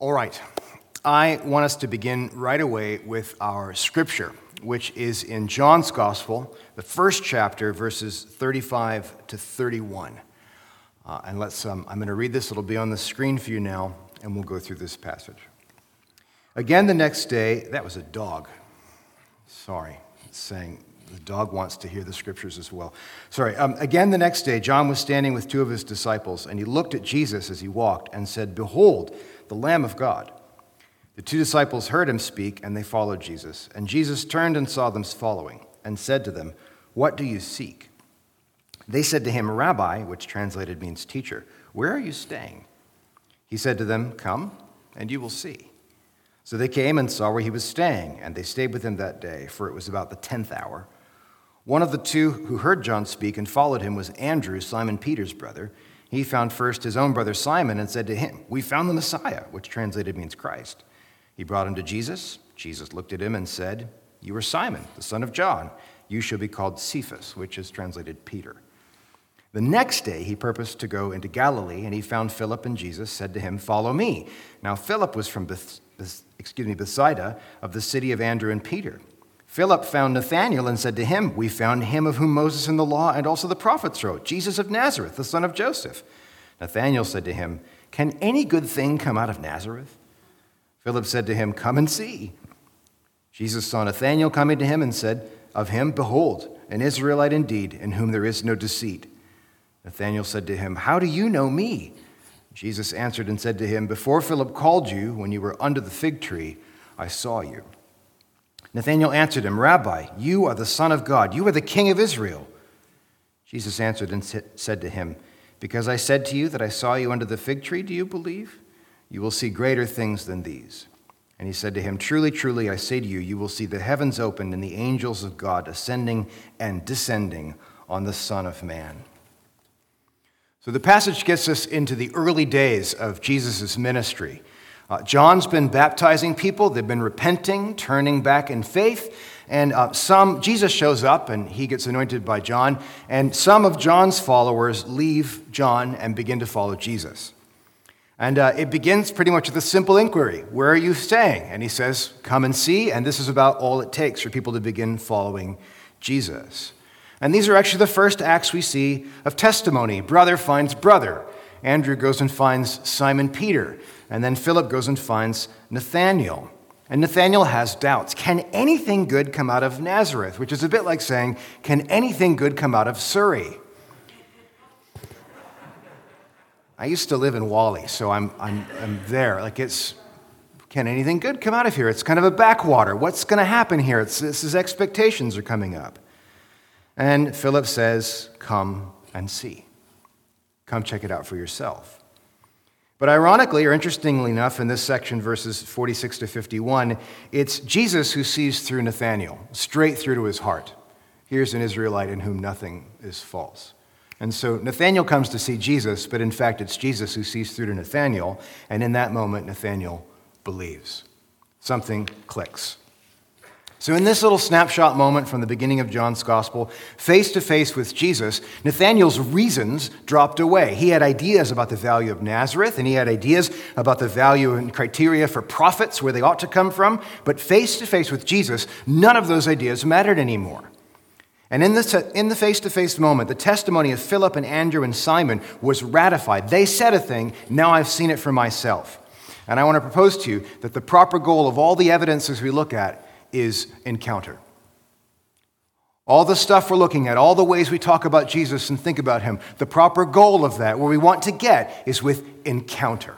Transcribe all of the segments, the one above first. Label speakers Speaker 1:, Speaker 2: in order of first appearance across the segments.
Speaker 1: All right. I want us to begin right away with our scripture, which is in John's Gospel, the first chapter, verses 35 to 31. Uh, and let's, um, I'm going to read this. It'll be on the screen for you now, and we'll go through this passage. Again, the next day, that was a dog. Sorry, saying the dog wants to hear the scriptures as well. Sorry. Um, again, the next day, John was standing with two of his disciples, and he looked at Jesus as he walked and said, Behold, the Lamb of God. The two disciples heard him speak, and they followed Jesus. And Jesus turned and saw them following, and said to them, What do you seek? They said to him, Rabbi, which translated means teacher, where are you staying? He said to them, Come, and you will see. So they came and saw where he was staying, and they stayed with him that day, for it was about the tenth hour. One of the two who heard John speak and followed him was Andrew, Simon Peter's brother. He found first his own brother Simon and said to him, We found the Messiah, which translated means Christ. He brought him to Jesus. Jesus looked at him and said, You are Simon, the son of John. You shall be called Cephas, which is translated Peter. The next day he purposed to go into Galilee, and he found Philip, and Jesus said to him, Follow me. Now Philip was from Beth, excuse me, Bethsaida, of the city of Andrew and Peter. Philip found Nathanael and said to him, We found him of whom Moses in the law and also the prophets wrote, Jesus of Nazareth, the son of Joseph. Nathanael said to him, Can any good thing come out of Nazareth? Philip said to him, Come and see. Jesus saw Nathanael coming to him and said of him, Behold, an Israelite indeed, in whom there is no deceit. Nathanael said to him, How do you know me? Jesus answered and said to him, Before Philip called you, when you were under the fig tree, I saw you. Nathanael answered him, Rabbi, you are the Son of God. You are the King of Israel. Jesus answered and said to him, Because I said to you that I saw you under the fig tree, do you believe? You will see greater things than these. And he said to him, Truly, truly, I say to you, you will see the heavens opened and the angels of God ascending and descending on the Son of Man. So the passage gets us into the early days of Jesus' ministry. Uh, John's been baptizing people, they've been repenting, turning back in faith. And uh, some, Jesus shows up and he gets anointed by John. And some of John's followers leave John and begin to follow Jesus. And uh, it begins pretty much with a simple inquiry Where are you staying? And he says, Come and see. And this is about all it takes for people to begin following Jesus. And these are actually the first acts we see of testimony. Brother finds brother. Andrew goes and finds Simon Peter. And then Philip goes and finds Nathanael. And Nathanael has doubts. Can anything good come out of Nazareth? Which is a bit like saying, Can anything good come out of Surrey? I used to live in Whalley, so I'm, I'm, I'm there. Like, it's, can anything good come out of here? It's kind of a backwater. What's going to happen here? It's, this is expectations are coming up. And Philip says, Come and see. Come check it out for yourself. But ironically, or interestingly enough, in this section, verses 46 to 51, it's Jesus who sees through Nathanael, straight through to his heart. Here's an Israelite in whom nothing is false. And so Nathanael comes to see Jesus, but in fact, it's Jesus who sees through to Nathanael, and in that moment, Nathanael believes. Something clicks. So, in this little snapshot moment from the beginning of John's gospel, face to face with Jesus, Nathanael's reasons dropped away. He had ideas about the value of Nazareth, and he had ideas about the value and criteria for prophets, where they ought to come from. But face to face with Jesus, none of those ideas mattered anymore. And in, in the face to face moment, the testimony of Philip and Andrew and Simon was ratified. They said a thing, now I've seen it for myself. And I want to propose to you that the proper goal of all the evidences we look at is encounter. All the stuff we're looking at, all the ways we talk about Jesus and think about him, the proper goal of that, where we want to get, is with encounter.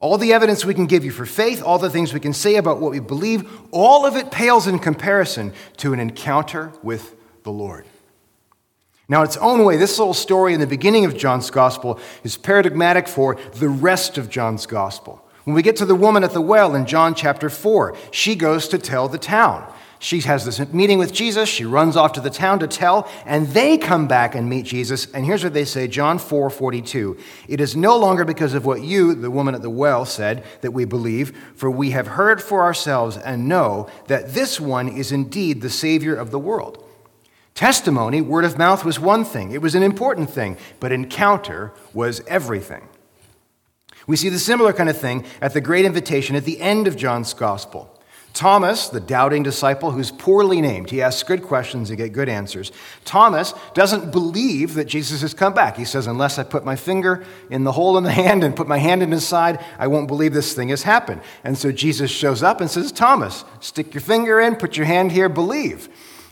Speaker 1: All the evidence we can give you for faith, all the things we can say about what we believe, all of it pales in comparison to an encounter with the Lord. Now, in its own way, this little story in the beginning of John's gospel is paradigmatic for the rest of John's gospel. When we get to the woman at the well in John chapter 4, she goes to tell the town. She has this meeting with Jesus. She runs off to the town to tell, and they come back and meet Jesus. And here's what they say John 4 42. It is no longer because of what you, the woman at the well, said that we believe, for we have heard for ourselves and know that this one is indeed the Savior of the world. Testimony, word of mouth, was one thing, it was an important thing, but encounter was everything. We see the similar kind of thing at the great invitation at the end of John's gospel. Thomas, the doubting disciple who's poorly named, he asks good questions and get good answers. Thomas doesn't believe that Jesus has come back. He says, Unless I put my finger in the hole in the hand and put my hand in his side, I won't believe this thing has happened. And so Jesus shows up and says, Thomas, stick your finger in, put your hand here, believe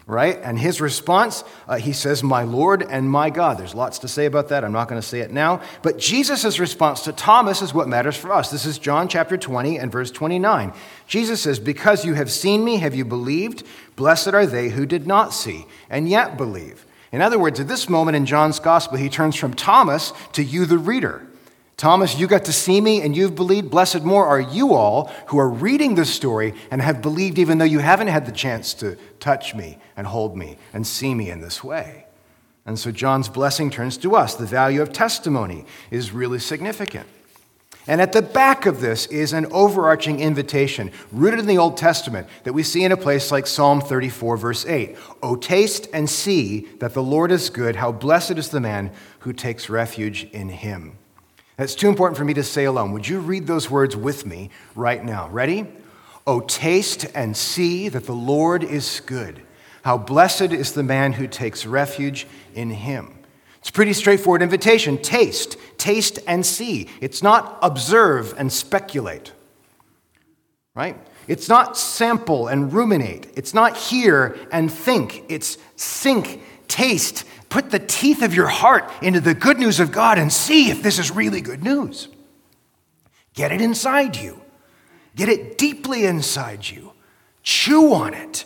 Speaker 1: right? And his response, uh, he says, My Lord and my God. There's lots to say about that. I'm not going to say it now. But Jesus' response to Thomas is what matters for us. This is John chapter 20 and verse 29. Jesus says, Because you have seen me, have you believed? Blessed are they who did not see and yet believe. In other words, at this moment in John's gospel, he turns from Thomas to you, the reader. Thomas, you got to see me and you've believed. Blessed more are you all who are reading this story and have believed even though you haven't had the chance to touch me and hold me and see me in this way. And so John's blessing turns to us. The value of testimony is really significant. And at the back of this is an overarching invitation rooted in the Old Testament that we see in a place like Psalm 34, verse 8. Oh, taste and see that the Lord is good. How blessed is the man who takes refuge in him. That's too important for me to say alone. Would you read those words with me right now? Ready? Oh, taste and see that the Lord is good. How blessed is the man who takes refuge in him. It's a pretty straightforward invitation. Taste, taste and see. It's not observe and speculate, right? It's not sample and ruminate. It's not hear and think. It's sink, taste, put the teeth of your heart into the good news of God and see if this is really good news. Get it inside you, get it deeply inside you, chew on it,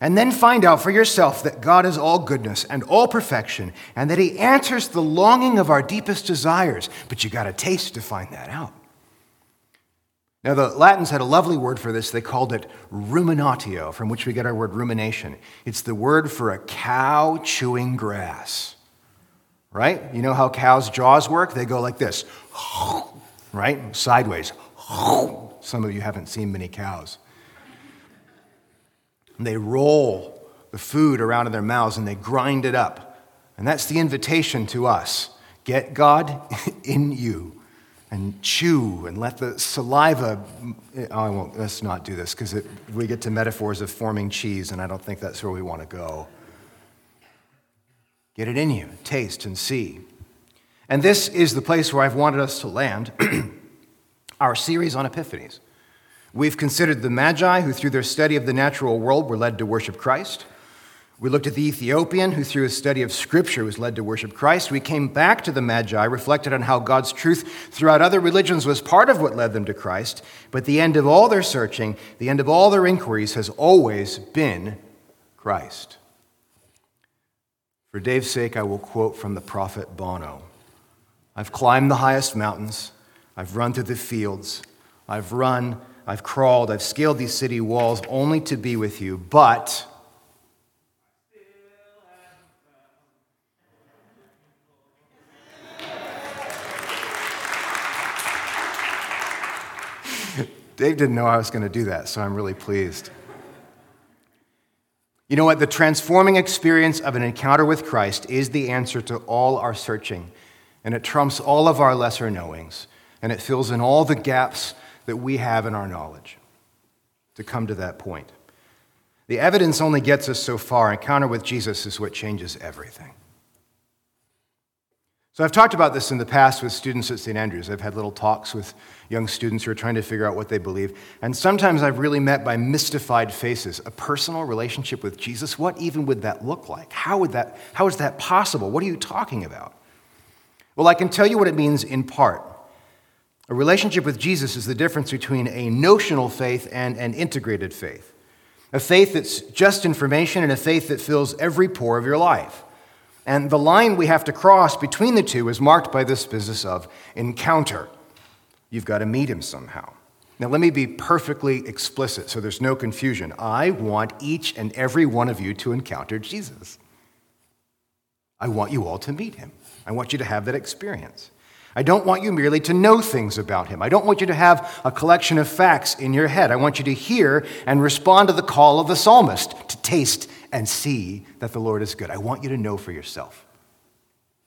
Speaker 1: and then find out for yourself that God is all goodness and all perfection and that He answers the longing of our deepest desires. But you got to taste to find that out. Now, the Latins had a lovely word for this. They called it ruminatio, from which we get our word rumination. It's the word for a cow chewing grass, right? You know how cows' jaws work? They go like this, right? Sideways. Some of you haven't seen many cows. And they roll the food around in their mouths and they grind it up. And that's the invitation to us get God in you and chew and let the saliva. Oh, I won't, let's not do this because we get to metaphors of forming cheese, and I don't think that's where we want to go. Get it in you, taste and see. And this is the place where I've wanted us to land our series on Epiphanies. We've considered the Magi who, through their study of the natural world, were led to worship Christ. We looked at the Ethiopian who, through his study of Scripture, was led to worship Christ. We came back to the Magi, reflected on how God's truth throughout other religions was part of what led them to Christ. But the end of all their searching, the end of all their inquiries, has always been Christ. For Dave's sake, I will quote from the prophet Bono I've climbed the highest mountains, I've run through the fields, I've run, I've crawled, I've scaled these city walls only to be with you, but Dave didn't know I was going to do that, so I'm really pleased. You know what? The transforming experience of an encounter with Christ is the answer to all our searching, and it trumps all of our lesser knowings, and it fills in all the gaps that we have in our knowledge to come to that point. The evidence only gets us so far. Encounter with Jesus is what changes everything. So, I've talked about this in the past with students at St. Andrews. I've had little talks with young students who are trying to figure out what they believe. And sometimes I've really met by mystified faces. A personal relationship with Jesus, what even would that look like? How, would that, how is that possible? What are you talking about? Well, I can tell you what it means in part. A relationship with Jesus is the difference between a notional faith and an integrated faith. A faith that's just information and a faith that fills every pore of your life. And the line we have to cross between the two is marked by this business of encounter. You've got to meet him somehow. Now, let me be perfectly explicit so there's no confusion. I want each and every one of you to encounter Jesus. I want you all to meet him. I want you to have that experience. I don't want you merely to know things about him. I don't want you to have a collection of facts in your head. I want you to hear and respond to the call of the psalmist to taste and see that the Lord is good. I want you to know for yourself.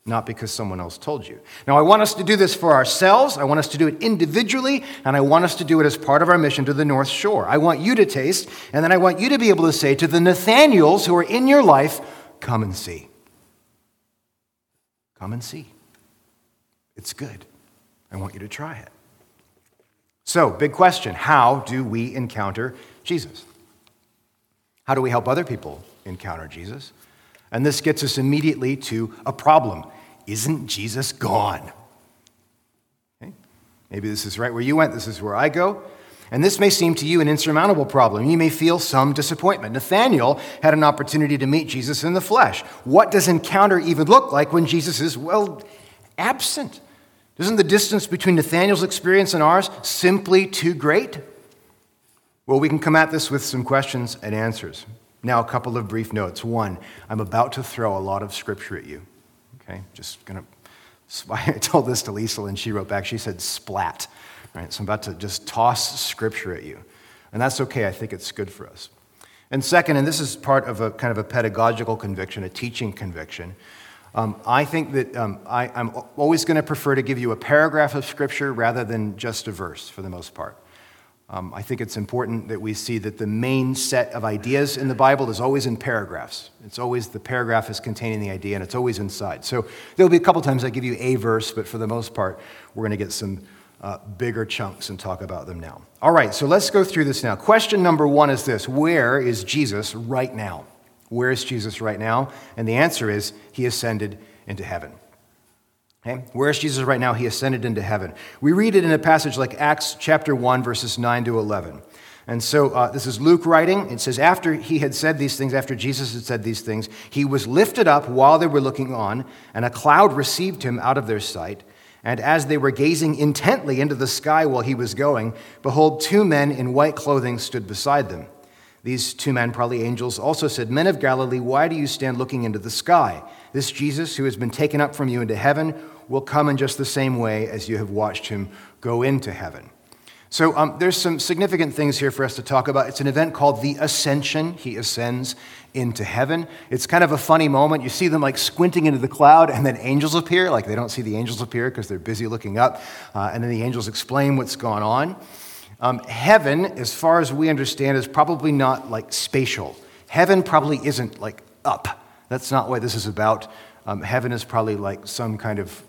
Speaker 1: not because someone else told you. Now, I want us to do this for ourselves. I want us to do it individually, and I want us to do it as part of our mission to the North Shore. I want you to taste, and then I want you to be able to say to the Nathanaels who are in your life, Come and see. Come and see. It's good. I want you to try it. So, big question how do we encounter Jesus? How do we help other people encounter Jesus? And this gets us immediately to a problem. Isn't Jesus gone? Okay. Maybe this is right where you went, this is where I go. And this may seem to you an insurmountable problem. You may feel some disappointment. Nathanael had an opportunity to meet Jesus in the flesh. What does encounter even look like when Jesus is, well, absent? Isn't the distance between Nathanael's experience and ours simply too great? Well, we can come at this with some questions and answers. Now, a couple of brief notes. One, I'm about to throw a lot of scripture at you. Okay, just gonna. I told this to Lisa and she wrote back. She said, "Splat." Right, so I'm about to just toss scripture at you, and that's okay. I think it's good for us. And second, and this is part of a kind of a pedagogical conviction, a teaching conviction. Um, I think that um, I, I'm always going to prefer to give you a paragraph of scripture rather than just a verse for the most part. Um, I think it's important that we see that the main set of ideas in the Bible is always in paragraphs. It's always the paragraph is containing the idea and it's always inside. So there'll be a couple times I give you a verse, but for the most part, we're going to get some uh, bigger chunks and talk about them now. All right, so let's go through this now. Question number one is this Where is Jesus right now? Where is Jesus right now? And the answer is He ascended into heaven. Okay? Where is Jesus right now? He ascended into heaven. We read it in a passage like Acts chapter 1, verses 9 to 11. And so uh, this is Luke writing. It says, After he had said these things, after Jesus had said these things, he was lifted up while they were looking on, and a cloud received him out of their sight. And as they were gazing intently into the sky while he was going, behold, two men in white clothing stood beside them. These two men, probably angels, also said, Men of Galilee, why do you stand looking into the sky? This Jesus, who has been taken up from you into heaven, will come in just the same way as you have watched him go into heaven. So um, there's some significant things here for us to talk about. It's an event called the Ascension. He ascends into heaven. It's kind of a funny moment. You see them like squinting into the cloud, and then angels appear. Like they don't see the angels appear because they're busy looking up. Uh, and then the angels explain what's gone on. Um, heaven, as far as we understand, is probably not like spatial. Heaven probably isn't like up. That's not what this is about. Um, heaven is probably like some kind of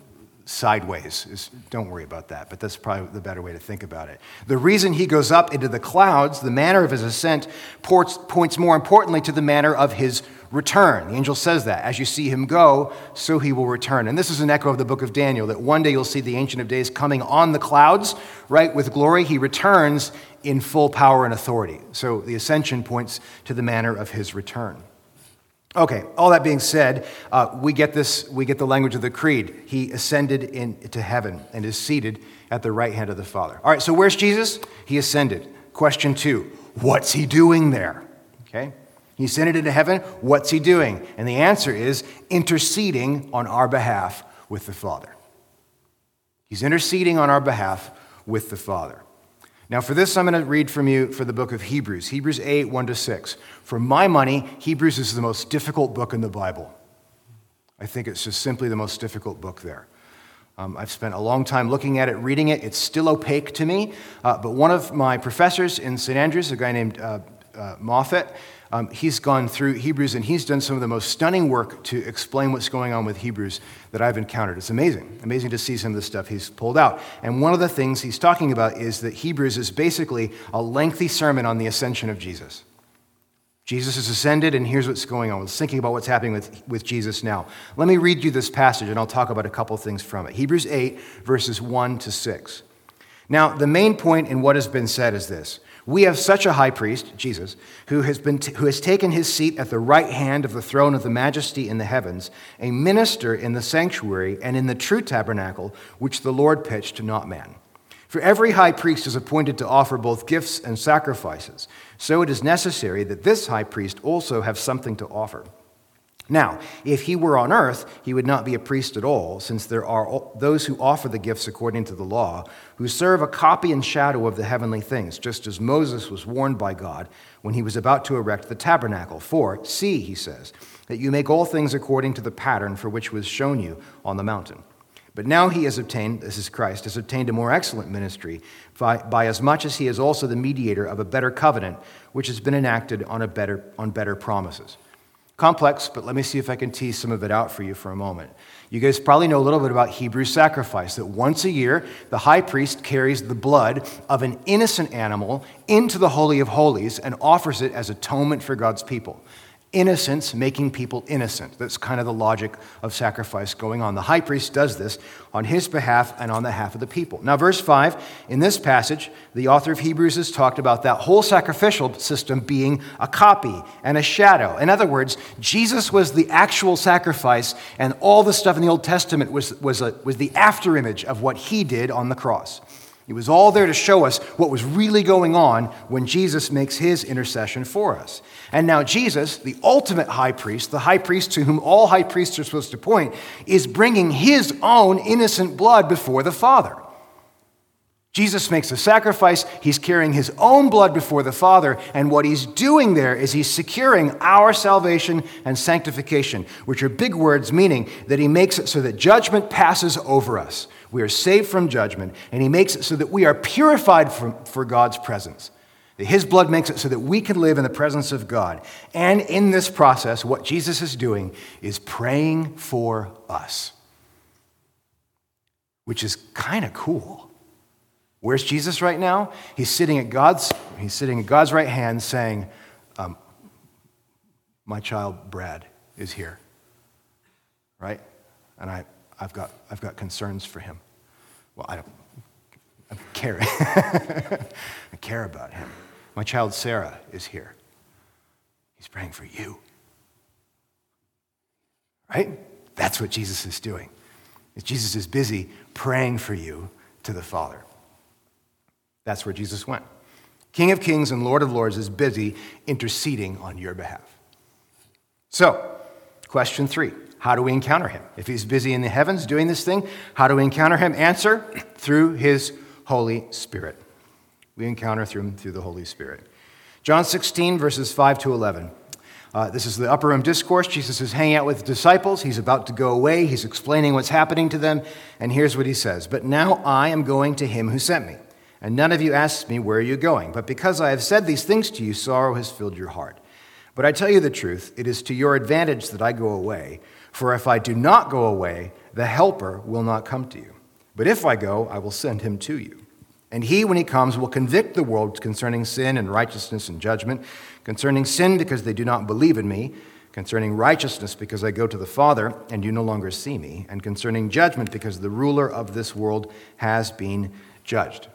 Speaker 1: sideways. Don't worry about that, but that's probably the better way to think about it. The reason he goes up into the clouds, the manner of his ascent, ports, points more importantly to the manner of his return. The angel says that. As you see him go, so he will return. And this is an echo of the book of Daniel that one day you'll see the Ancient of Days coming on the clouds, right, with glory. He returns in full power and authority. So the ascension points to the manner of his return. Okay, all that being said, uh, we, get this, we get the language of the creed. He ascended into heaven and is seated at the right hand of the Father. All right, so where's Jesus? He ascended. Question two What's he doing there? Okay, he sent it into heaven. What's he doing? And the answer is interceding on our behalf with the Father. He's interceding on our behalf with the Father. Now, for this, I'm going to read from you for the book of Hebrews, Hebrews 8, 1 to 6. For my money, Hebrews is the most difficult book in the Bible. I think it's just simply the most difficult book there. Um, I've spent a long time looking at it, reading it. It's still opaque to me. Uh, but one of my professors in St. Andrews, a guy named uh, uh, Moffitt, um, he's gone through Hebrews and he's done some of the most stunning work to explain what's going on with Hebrews that I've encountered. It's amazing. Amazing to see some of the stuff he's pulled out. And one of the things he's talking about is that Hebrews is basically a lengthy sermon on the ascension of Jesus. Jesus has ascended, and here's what's going on. Let's thinking about what's happening with, with Jesus now. Let me read you this passage, and I'll talk about a couple things from it. Hebrews 8, verses 1 to 6. Now, the main point in what has been said is this we have such a high priest, Jesus, who has, been t- who has taken his seat at the right hand of the throne of the majesty in the heavens, a minister in the sanctuary and in the true tabernacle, which the Lord pitched, to not man. For every high priest is appointed to offer both gifts and sacrifices. So it is necessary that this high priest also have something to offer. Now, if he were on earth, he would not be a priest at all, since there are those who offer the gifts according to the law, who serve a copy and shadow of the heavenly things, just as Moses was warned by God when he was about to erect the tabernacle. For, see, he says, that you make all things according to the pattern for which was shown you on the mountain. But now he has obtained, this is Christ, has obtained a more excellent ministry by, by as much as he is also the mediator of a better covenant, which has been enacted on, a better, on better promises. Complex, but let me see if I can tease some of it out for you for a moment. You guys probably know a little bit about Hebrew sacrifice that once a year, the high priest carries the blood of an innocent animal into the Holy of Holies and offers it as atonement for God's people innocence making people innocent. That's kind of the logic of sacrifice going on. The high priest does this on his behalf and on the behalf of the people. Now, verse 5, in this passage, the author of Hebrews has talked about that whole sacrificial system being a copy and a shadow. In other words, Jesus was the actual sacrifice, and all the stuff in the Old Testament was, was, a, was the afterimage of what he did on the cross. It was all there to show us what was really going on when Jesus makes his intercession for us. And now, Jesus, the ultimate high priest, the high priest to whom all high priests are supposed to point, is bringing his own innocent blood before the Father. Jesus makes a sacrifice. He's carrying his own blood before the Father. And what he's doing there is he's securing our salvation and sanctification, which are big words meaning that he makes it so that judgment passes over us. We are saved from judgment, and He makes it so that we are purified from, for God's presence. That his blood makes it so that we can live in the presence of God. And in this process, what Jesus is doing is praying for us, which is kind of cool. Where's Jesus right now? He's sitting at God's, he's sitting at God's right hand saying, um, My child Brad is here. Right? And I, I've got, I've got concerns for him. Well, I don't I care. I care about him. My child Sarah is here. He's praying for you. Right? That's what Jesus is doing. Jesus is busy praying for you to the Father. That's where Jesus went. King of Kings and Lord of Lords is busy interceding on your behalf. So, question three how do we encounter him? If he's busy in the heavens doing this thing, how do we encounter him? Answer through his Holy Spirit. We encounter through him through the Holy Spirit. John 16, verses 5 to 11. Uh, this is the upper room discourse. Jesus is hanging out with disciples. He's about to go away. He's explaining what's happening to them. And here's what he says But now I am going to him who sent me. And none of you asked me, Where are you going? But because I have said these things to you, sorrow has filled your heart. But I tell you the truth, it is to your advantage that I go away. For if I do not go away, the Helper will not come to you. But if I go, I will send him to you. And he, when he comes, will convict the world concerning sin and righteousness and judgment, concerning sin because they do not believe in me, concerning righteousness because I go to the Father and you no longer see me, and concerning judgment because the ruler of this world has been judged.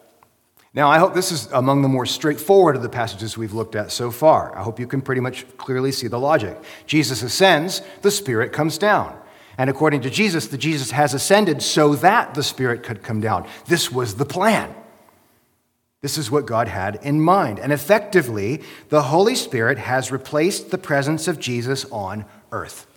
Speaker 1: Now, I hope this is among the more straightforward of the passages we've looked at so far. I hope you can pretty much clearly see the logic. Jesus ascends, the Spirit comes down. And according to Jesus, the Jesus has ascended so that the Spirit could come down. This was the plan. This is what God had in mind. And effectively, the Holy Spirit has replaced the presence of Jesus on earth.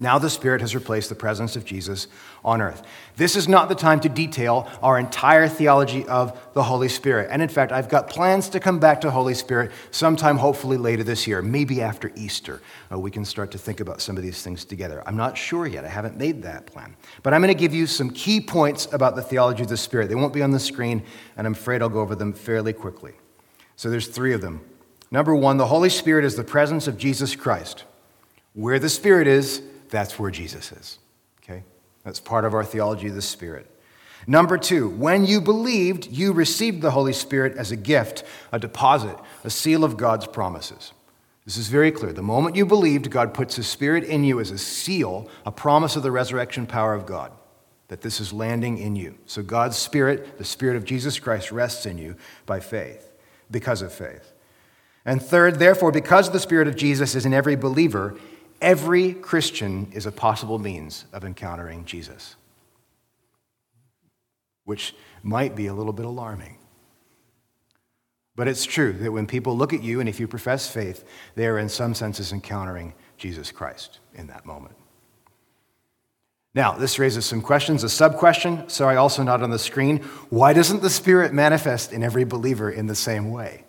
Speaker 1: Now the Spirit has replaced the presence of Jesus on earth. This is not the time to detail our entire theology of the Holy Spirit. And in fact, I've got plans to come back to Holy Spirit sometime, hopefully later this year, maybe after Easter. Uh, we can start to think about some of these things together. I'm not sure yet. I haven't made that plan. But I'm going to give you some key points about the theology of the Spirit. They won't be on the screen, and I'm afraid I'll go over them fairly quickly. So there's three of them. Number one, the Holy Spirit is the presence of Jesus Christ. Where the Spirit is, that's where Jesus is. Okay? That's part of our theology of the Spirit. Number two, when you believed, you received the Holy Spirit as a gift, a deposit, a seal of God's promises. This is very clear. The moment you believed, God puts His Spirit in you as a seal, a promise of the resurrection power of God, that this is landing in you. So God's Spirit, the Spirit of Jesus Christ, rests in you by faith, because of faith. And third, therefore, because the Spirit of Jesus is in every believer, Every Christian is a possible means of encountering Jesus, which might be a little bit alarming. But it's true that when people look at you and if you profess faith, they are in some senses encountering Jesus Christ in that moment. Now, this raises some questions. A sub question, sorry, also not on the screen. Why doesn't the Spirit manifest in every believer in the same way?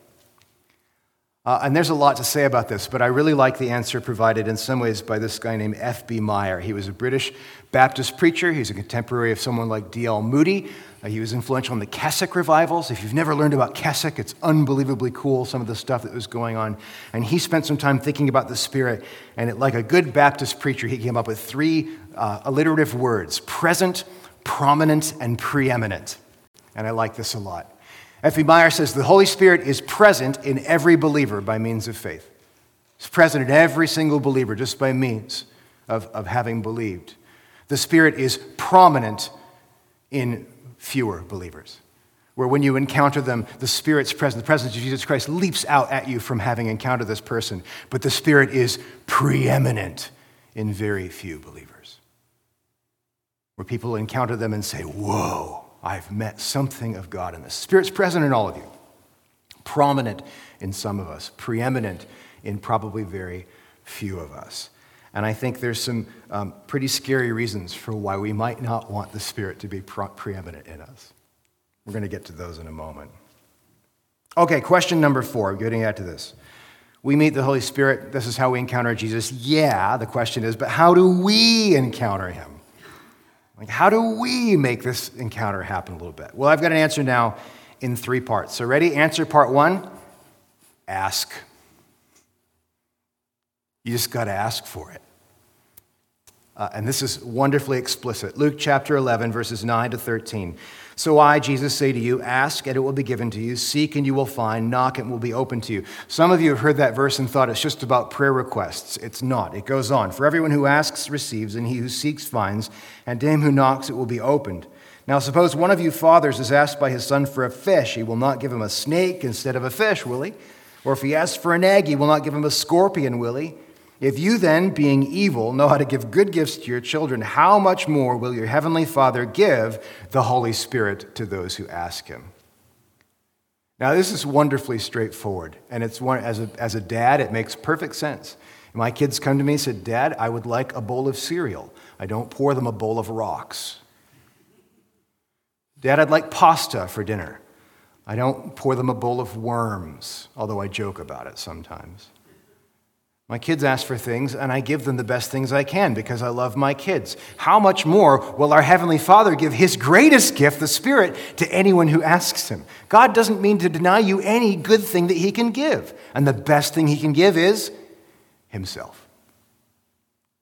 Speaker 1: Uh, and there's a lot to say about this, but I really like the answer provided in some ways by this guy named F.B. Meyer. He was a British Baptist preacher. He's a contemporary of someone like D.L. Moody. Uh, he was influential in the Keswick revivals. If you've never learned about Keswick, it's unbelievably cool, some of the stuff that was going on. And he spent some time thinking about the Spirit. And it, like a good Baptist preacher, he came up with three uh, alliterative words present, prominent, and preeminent. And I like this a lot. F.B. Meyer says the Holy Spirit is present in every believer by means of faith. It's present in every single believer just by means of, of having believed. The Spirit is prominent in fewer believers, where when you encounter them, the Spirit's presence, the presence of Jesus Christ leaps out at you from having encountered this person, but the Spirit is preeminent in very few believers, where people encounter them and say, Whoa, I've met something of God in this. Spirit's present in all of you, prominent in some of us, preeminent in probably very few of us. And I think there's some um, pretty scary reasons for why we might not want the Spirit to be pre- preeminent in us. We're going to get to those in a moment. Okay, question number four, getting out to this. We meet the Holy Spirit. This is how we encounter Jesus. Yeah, the question is, but how do we encounter him? Like, how do we make this encounter happen a little bit? Well, I've got an answer now in three parts. So, ready? Answer part one ask. You just got to ask for it. Uh, and this is wonderfully explicit. Luke chapter 11, verses 9 to 13. So I, Jesus, say to you, ask and it will be given to you, seek and you will find, knock and it will be open to you. Some of you have heard that verse and thought it's just about prayer requests. It's not. It goes on. For everyone who asks receives, and he who seeks finds, and to him who knocks it will be opened. Now, suppose one of you fathers is asked by his son for a fish. He will not give him a snake instead of a fish, will he? Or if he asks for an egg, he will not give him a scorpion, will he? If you then, being evil, know how to give good gifts to your children, how much more will your heavenly Father give the Holy Spirit to those who ask him? Now, this is wonderfully straightforward, and it's one, as, a, as a dad, it makes perfect sense. My kids come to me and said, Dad, I would like a bowl of cereal. I don't pour them a bowl of rocks. Dad, I'd like pasta for dinner. I don't pour them a bowl of worms, although I joke about it sometimes. My kids ask for things, and I give them the best things I can because I love my kids. How much more will our Heavenly Father give His greatest gift, the Spirit, to anyone who asks Him? God doesn't mean to deny you any good thing that He can give. And the best thing He can give is Himself.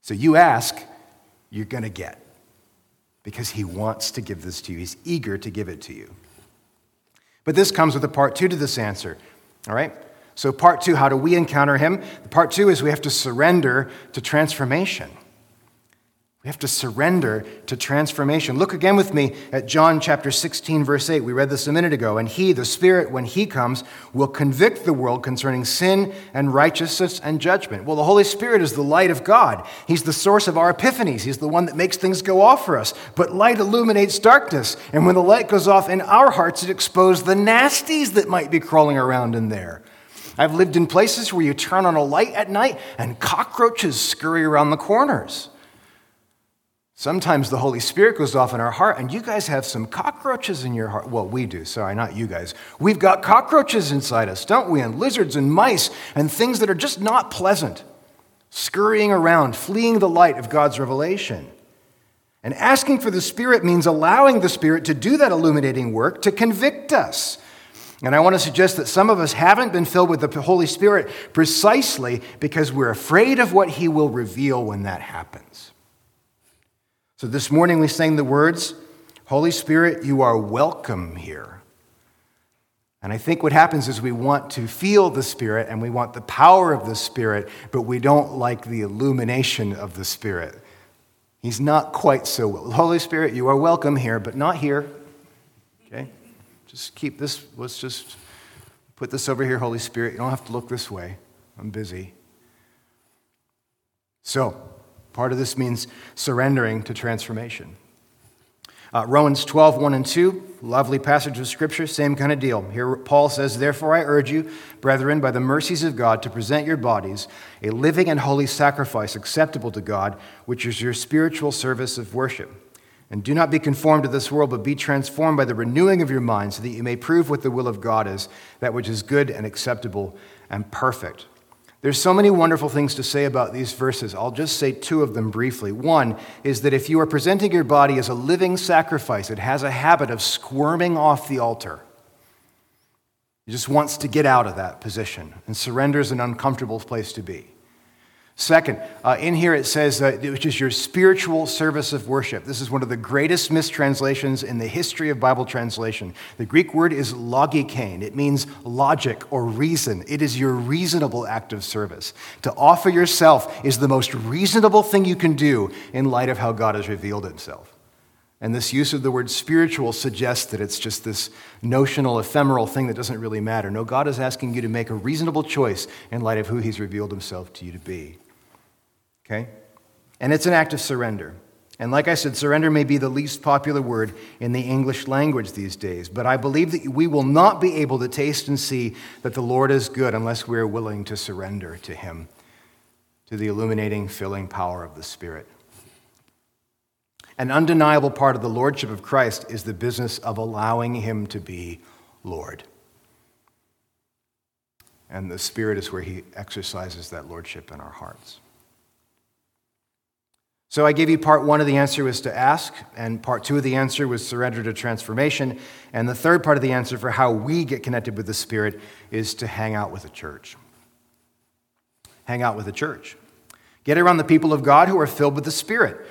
Speaker 1: So you ask, you're going to get because He wants to give this to you. He's eager to give it to you. But this comes with a part two to this answer, all right? So, part two, how do we encounter him? Part two is we have to surrender to transformation. We have to surrender to transformation. Look again with me at John chapter 16, verse 8. We read this a minute ago. And he, the Spirit, when he comes, will convict the world concerning sin and righteousness and judgment. Well, the Holy Spirit is the light of God. He's the source of our epiphanies. He's the one that makes things go off for us. But light illuminates darkness. And when the light goes off in our hearts, it exposes the nasties that might be crawling around in there. I've lived in places where you turn on a light at night and cockroaches scurry around the corners. Sometimes the Holy Spirit goes off in our heart, and you guys have some cockroaches in your heart. Well, we do, sorry, not you guys. We've got cockroaches inside us, don't we? And lizards and mice and things that are just not pleasant, scurrying around, fleeing the light of God's revelation. And asking for the Spirit means allowing the Spirit to do that illuminating work to convict us and I want to suggest that some of us haven't been filled with the Holy Spirit precisely because we're afraid of what He will reveal when that happens. So this morning we sang the words, Holy Spirit, you are welcome here. And I think what happens is we want to feel the Spirit and we want the power of the Spirit, but we don't like the illumination of the Spirit. He's not quite so well. Holy Spirit, you are welcome here, but not here. Okay? Just keep this, let's just put this over here, Holy Spirit. You don't have to look this way. I'm busy. So, part of this means surrendering to transformation. Uh, Romans 12, 1 and 2, lovely passage of scripture, same kind of deal. Here Paul says, Therefore I urge you, brethren, by the mercies of God, to present your bodies a living and holy sacrifice acceptable to God, which is your spiritual service of worship. And do not be conformed to this world, but be transformed by the renewing of your mind, so that you may prove what the will of God is, that which is good and acceptable and perfect. There's so many wonderful things to say about these verses. I'll just say two of them briefly. One is that if you are presenting your body as a living sacrifice, it has a habit of squirming off the altar. It just wants to get out of that position, and surrender is an uncomfortable place to be. Second, uh, in here it says, which is your spiritual service of worship. This is one of the greatest mistranslations in the history of Bible translation. The Greek word is logikein. It means logic or reason. It is your reasonable act of service. To offer yourself is the most reasonable thing you can do in light of how God has revealed himself. And this use of the word spiritual suggests that it's just this notional, ephemeral thing that doesn't really matter. No, God is asking you to make a reasonable choice in light of who He's revealed Himself to you to be. Okay? And it's an act of surrender. And like I said, surrender may be the least popular word in the English language these days, but I believe that we will not be able to taste and see that the Lord is good unless we are willing to surrender to Him, to the illuminating, filling power of the Spirit. An undeniable part of the Lordship of Christ is the business of allowing Him to be Lord. And the Spirit is where He exercises that Lordship in our hearts. So I gave you part one of the answer was to ask, and part two of the answer was surrender to transformation. And the third part of the answer for how we get connected with the Spirit is to hang out with the church. Hang out with the church. Get around the people of God who are filled with the Spirit.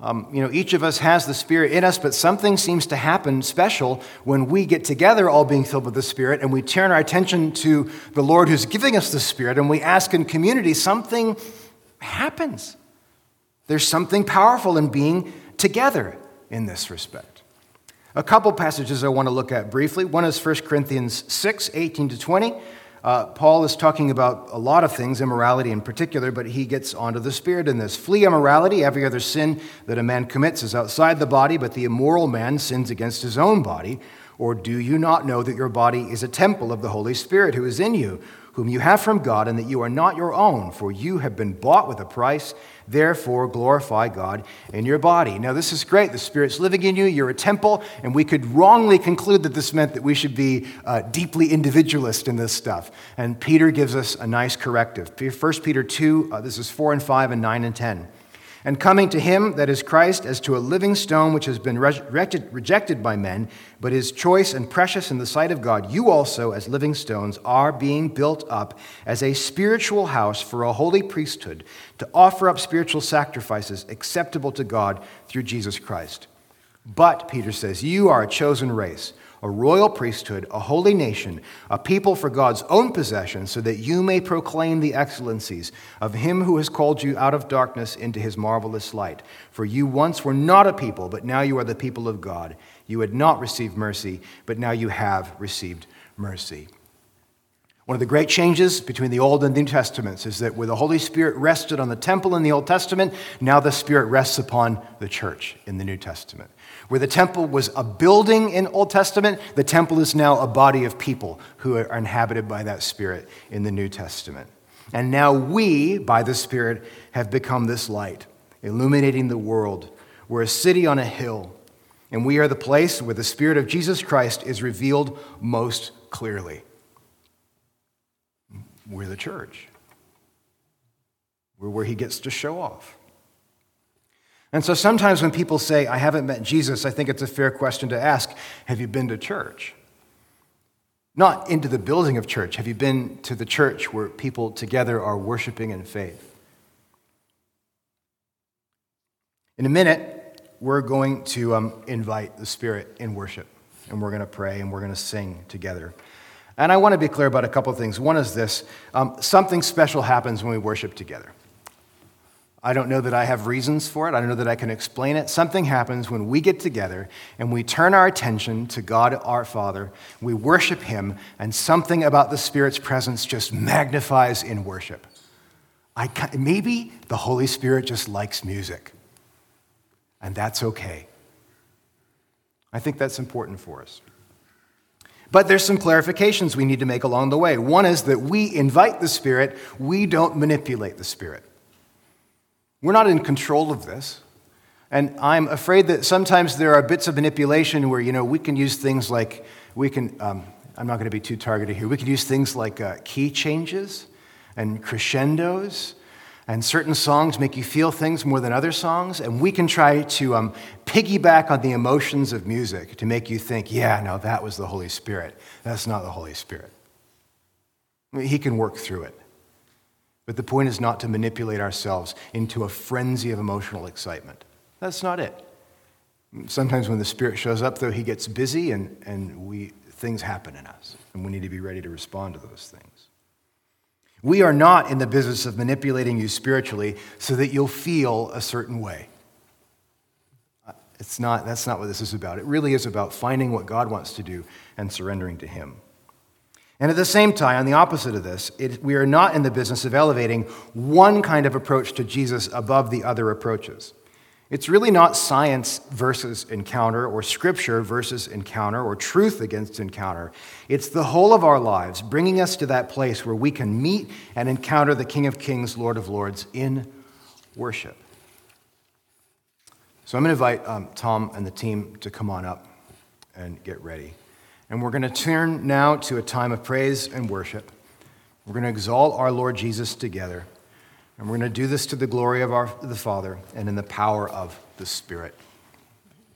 Speaker 1: Um, you know, each of us has the Spirit in us, but something seems to happen special when we get together, all being filled with the Spirit, and we turn our attention to the Lord who's giving us the Spirit, and we ask in community, something happens. There's something powerful in being together in this respect. A couple passages I want to look at briefly. One is 1 Corinthians 6 18 to 20. Uh, Paul is talking about a lot of things, immorality in particular, but he gets onto the spirit in this. Flee immorality. Every other sin that a man commits is outside the body, but the immoral man sins against his own body. Or do you not know that your body is a temple of the Holy Spirit who is in you, whom you have from God, and that you are not your own, for you have been bought with a price? Therefore, glorify God in your body. Now, this is great. The Spirit's living in you. You're a temple. And we could wrongly conclude that this meant that we should be uh, deeply individualist in this stuff. And Peter gives us a nice corrective. 1 Peter 2, uh, this is 4 and 5 and 9 and 10 and coming to him, that is Christ, as to a living stone which has been rejected by men, but is choice and precious in the sight of God, you also, as living stones, are being built up as a spiritual house for a holy priesthood to offer up spiritual sacrifices acceptable to God through Jesus Christ. But, Peter says, you are a chosen race a royal priesthood, a holy nation, a people for God's own possession, so that you may proclaim the excellencies of him who has called you out of darkness into his marvelous light. For you once were not a people, but now you are the people of God. You had not received mercy, but now you have received mercy. One of the great changes between the Old and the New Testaments is that where the Holy Spirit rested on the temple in the Old Testament, now the Spirit rests upon the church in the New Testament. Where the temple was a building in Old Testament, the temple is now a body of people who are inhabited by that Spirit in the New Testament. And now we, by the Spirit, have become this light, illuminating the world. We're a city on a hill, and we are the place where the Spirit of Jesus Christ is revealed most clearly. We're the church. We're where he gets to show off. And so sometimes when people say, I haven't met Jesus, I think it's a fair question to ask Have you been to church? Not into the building of church. Have you been to the church where people together are worshiping in faith? In a minute, we're going to um, invite the Spirit in worship, and we're going to pray and we're going to sing together. And I want to be clear about a couple of things. One is this um, something special happens when we worship together. I don't know that I have reasons for it. I don't know that I can explain it. Something happens when we get together and we turn our attention to God our Father. We worship Him, and something about the Spirit's presence just magnifies in worship. I maybe the Holy Spirit just likes music, and that's okay. I think that's important for us. But there's some clarifications we need to make along the way. One is that we invite the Spirit, we don't manipulate the Spirit. We're not in control of this. And I'm afraid that sometimes there are bits of manipulation where, you know, we can use things like, we can, um, I'm not going to be too targeted here, we can use things like uh, key changes and crescendos and certain songs make you feel things more than other songs, and we can try to um, piggyback on the emotions of music to make you think, yeah, no, that was the Holy Spirit. That's not the Holy Spirit. I mean, he can work through it. But the point is not to manipulate ourselves into a frenzy of emotional excitement. That's not it. Sometimes when the Spirit shows up, though, he gets busy and, and we, things happen in us, and we need to be ready to respond to those things. We are not in the business of manipulating you spiritually so that you'll feel a certain way. It's not, that's not what this is about. It really is about finding what God wants to do and surrendering to Him. And at the same time, on the opposite of this, it, we are not in the business of elevating one kind of approach to Jesus above the other approaches. It's really not science versus encounter or scripture versus encounter or truth against encounter. It's the whole of our lives bringing us to that place where we can meet and encounter the King of Kings, Lord of Lords in worship. So I'm going to invite um, Tom and the team to come on up and get ready. And we're going to turn now to a time of praise and worship. We're going to exalt our Lord Jesus together. And we're going to do this to the glory of our, the Father and in the power of the Spirit.